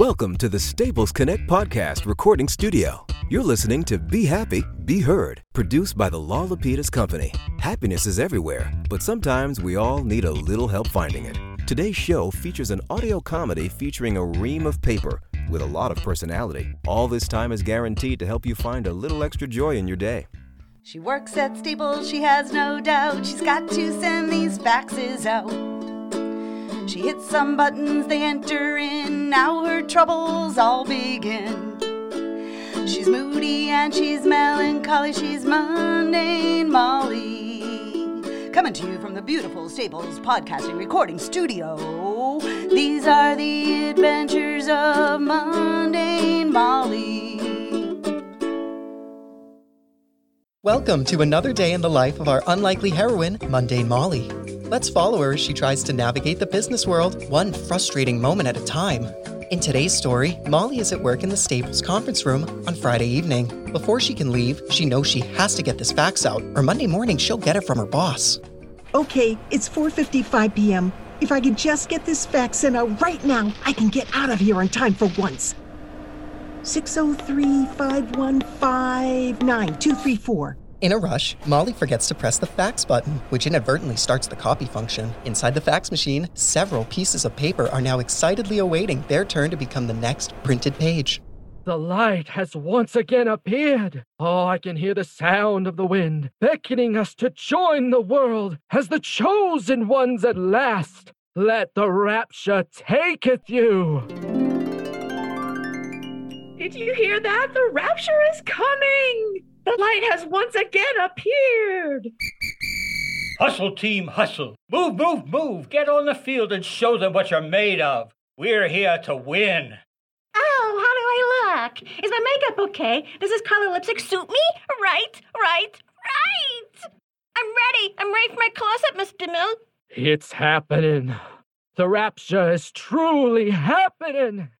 Welcome to the Staples Connect podcast recording studio. You're listening to Be Happy, Be Heard, produced by the Law Lapidus Company. Happiness is everywhere, but sometimes we all need a little help finding it. Today's show features an audio comedy featuring a ream of paper with a lot of personality. All this time is guaranteed to help you find a little extra joy in your day. She works at Staples, she has no doubt. She's got to send these faxes out. She hits some buttons, they enter in. Now her troubles all begin. She's moody and she's melancholy. She's mundane Molly. Coming to you from the beautiful Staples Podcasting Recording Studio. These are the adventures of mundane Molly. Welcome to another day in the life of our unlikely heroine, Mundane Molly. Let's follow her as she tries to navigate the business world, one frustrating moment at a time. In today's story, Molly is at work in the Staples conference room on Friday evening. Before she can leave, she knows she has to get this fax out, or Monday morning she'll get it from her boss. Okay, it's 4:55 p.m. If I could just get this fax sent out right now, I can get out of here on time for once. 603-515-9234. In a rush, Molly forgets to press the fax button, which inadvertently starts the copy function. Inside the fax machine, several pieces of paper are now excitedly awaiting their turn to become the next printed page. The light has once again appeared. Oh, I can hear the sound of the wind, beckoning us to join the world as the chosen ones at last. Let the rapture taketh you. Did you hear that? The rapture is coming! The light has once again appeared! Hustle, team, hustle. Move, move, move. Get on the field and show them what you're made of. We're here to win. Oh, how do I look? Is my makeup okay? Does this color lipstick suit me? Right, right, right! I'm ready. I'm ready for my close up, Mr. DeMille. It's happening. The rapture is truly happening.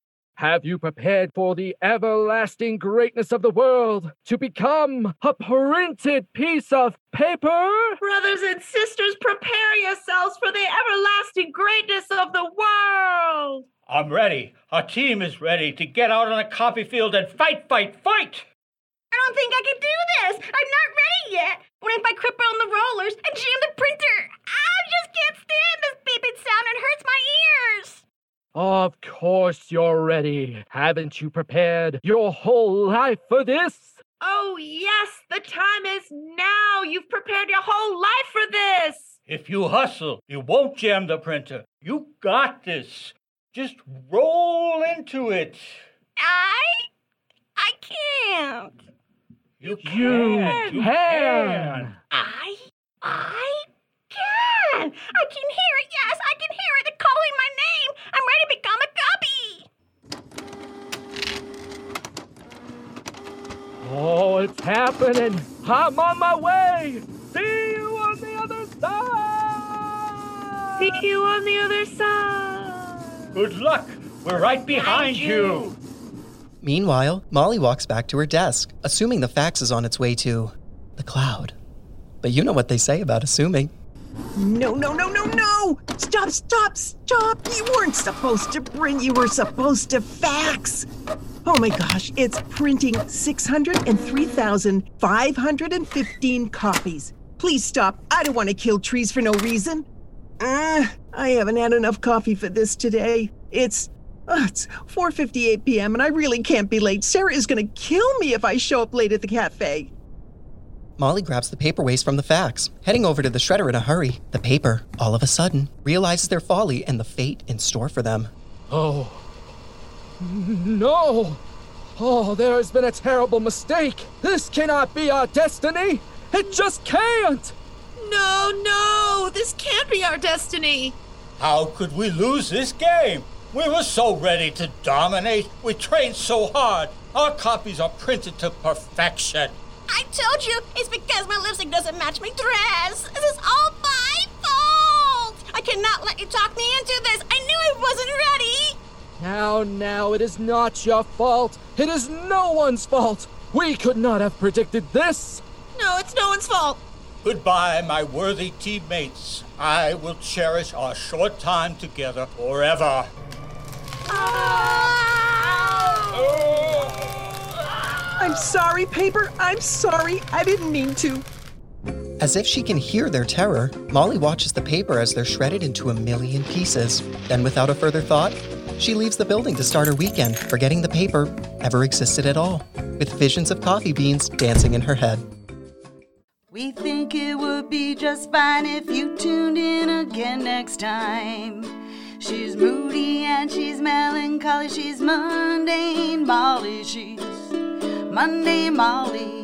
Have you prepared for the everlasting greatness of the world to become a printed piece of paper? Brothers and sisters, prepare yourselves for the everlasting greatness of the world! I'm ready. Our team is ready to get out on the coffee field and fight, fight, fight! I don't think I can do this. I'm not ready yet. What if I cripple on the rollers and jam the printer? I just can't stand this beeping sound. It hurts my ears. Of course you're ready. Haven't you prepared your whole life for this? Oh, yes, the time is now. You've prepared your whole life for this. If you hustle, you won't jam the printer. You got this. Just roll into it. I. I can't. You You can. You can. I. I can. I can hear it. Yes, I can hear it. They're calling my name. I'm ready to become a copy. Oh, it's happening. I'm on my way. See you on the other side. See you on the other side. Good luck. We're right behind you. Meanwhile, Molly walks back to her desk, assuming the fax is on its way to the cloud. But you know what they say about assuming. No, no, no, no, no! Stop, stop, stop! You weren't supposed to print, you were supposed to fax! Oh my gosh, it's printing 603,515 copies. Please stop. I don't want to kill trees for no reason. Uh, I haven't had enough coffee for this today. It's uh, it's 4:58 p.m. and I really can't be late. Sarah is going to kill me if I show up late at the cafe. Molly grabs the paper waste from the fax, heading over to the shredder in a hurry. The paper, all of a sudden, realizes their folly and the fate in store for them. Oh. No. Oh, there has been a terrible mistake. This cannot be our destiny. It just can't. No, no, this can't be our destiny. How could we lose this game? We were so ready to dominate. We trained so hard. Our copies are printed to perfection. I told you it's because my lipstick doesn't match my dress. This is all my fault. I cannot let you talk me into this. Now, now, it is not your fault. It is no one's fault. We could not have predicted this. No, it's no one's fault. Goodbye, my worthy teammates. I will cherish our short time together forever. Oh. I'm sorry, Paper. I'm sorry. I didn't mean to. As if she can hear their terror, Molly watches the paper as they're shredded into a million pieces. Then, without a further thought, she leaves the building to start her weekend, forgetting the paper ever existed at all, with visions of coffee beans dancing in her head. We think it would be just fine if you tuned in again next time. She's moody and she's melancholy, she's mundane Molly, she's mundane Molly.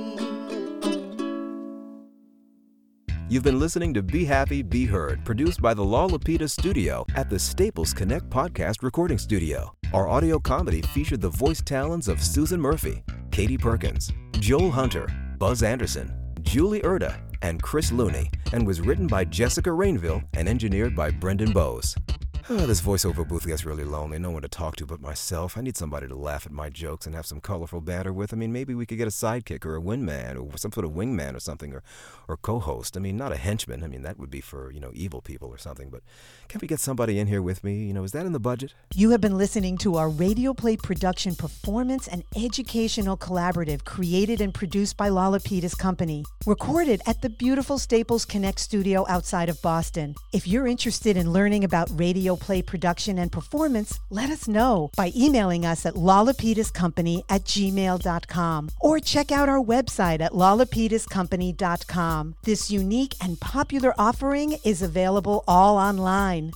You've been listening to Be Happy, Be Heard, produced by the Lollapita Studio at the Staples Connect Podcast Recording Studio. Our audio comedy featured the voice talents of Susan Murphy, Katie Perkins, Joel Hunter, Buzz Anderson, Julie Erda, and Chris Looney, and was written by Jessica Rainville and engineered by Brendan Bowes. Oh, this voiceover booth gets really lonely. No one to talk to but myself. I need somebody to laugh at my jokes and have some colorful banter with. I mean, maybe we could get a sidekick or a wingman or some sort of wingman or something or, or co-host. I mean, not a henchman. I mean, that would be for, you know, evil people or something. But can we get somebody in here with me? You know, is that in the budget? You have been listening to our Radio Play production performance and educational collaborative created and produced by Lollapetus Company. Recorded at the beautiful Staples Connect studio outside of Boston. If you're interested in learning about radio play production and performance, let us know by emailing us at lollapetuscompany at gmail.com or check out our website at lollapetuscompany.com. This unique and popular offering is available all online.